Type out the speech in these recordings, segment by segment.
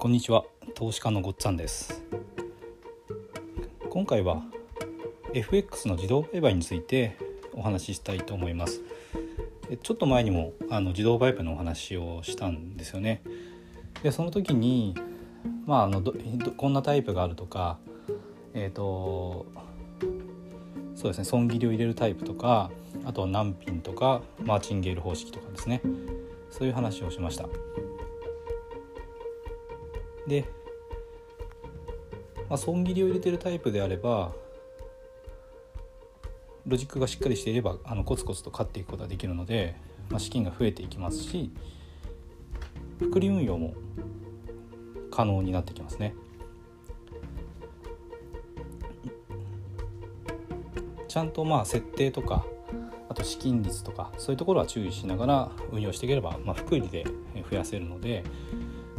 こんにちは。投資家のごっつぁんです。今回は FX の自動売買についてお話ししたいと思います。ちょっと前にもあの自動売買のお話をしたんですよね。でその時にまああのこんなタイプがあるとかえっ、ー、とそうですね損切りを入れるタイプとかあとは難品とかマーチンゲール方式とかですね。そういう話をしました。で、まあ、損切りを入れてるタイプであればロジックがしっかりしていればあのコツコツと勝っていくことができるので、まあ、資金が増えていきますし複利運用も可能になってきますね。ちゃんとまあ設定とかあと資金率とかそういうところは注意しながら運用していければ、まあ、複利で増やせるので、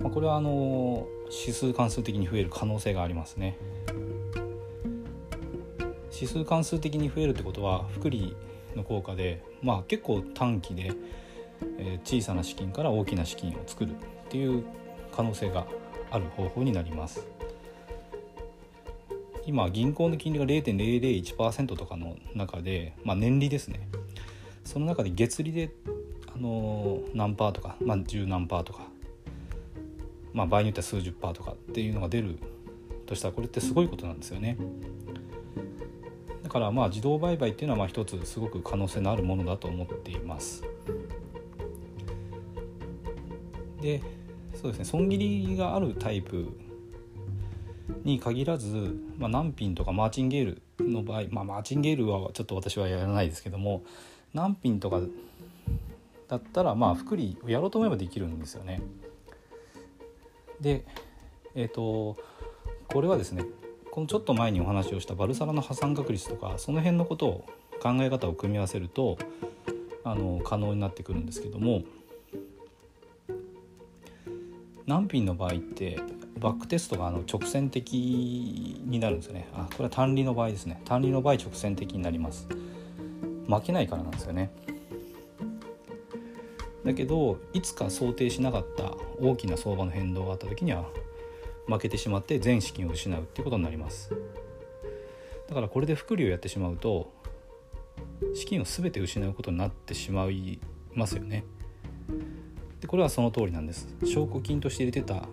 まあ、これはあの指数関数的に増える可能性がありますね。指数関数的に増えるってことは複利の効果で、まあ、結構短期で、え、小さな資金から大きな資金を作るっていう可能性がある方法になります。今銀行の金利が0.001%とかの中で、まあ、年利ですねその中で月利であの何パーとか、まあ、10何パーとか、まあ、場合によっては数十パーとかっていうのが出るとしたらこれってすごいことなんですよね。だからまあ自動売買っていうのはまあ一つすごく可能性のあるものだと思っています。でそうですね損切りがあるタイプに限らず、まあ、難品とかマーチンゲールの場合、まあ、マーチンゲールはちょっと私はやらないですけども難品とかだったらまあ福利をやろうと思えばできるんですよね。でえっ、ー、とこれはですねこのちょっと前にお話をしたバルサラの破産確率とかその辺のことを考え方を組み合わせるとあの可能になってくるんですけども難品の場合ってバックテストがあの直線的になるんですよね。あこれは単利の場合ですね。単利の場合直線的になります。負けないからなんですよね。だけどいつか想定しなかった大きな相場の変動があった時には負けてしまって全資金を失うっていうことになります。だからこれで複利をやってしまうと資金を全て失うことになってしまいますよね。でこれはその通りなんです。証拠金として入れてた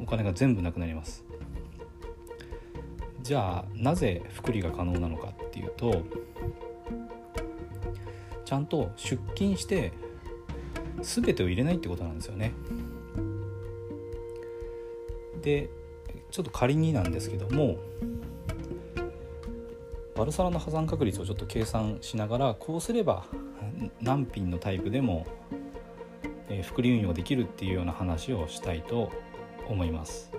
お金が全部なくなります。じゃあなぜ複利が可能なのかっていうとちゃんと出金して全てを入れないってことなんですよねでちょっと仮になんですけどもバルサラの破産確率をちょっと計算しながらこうすれば何品のタイプでもえ、複利運用できるっていうような話をしたいと思います。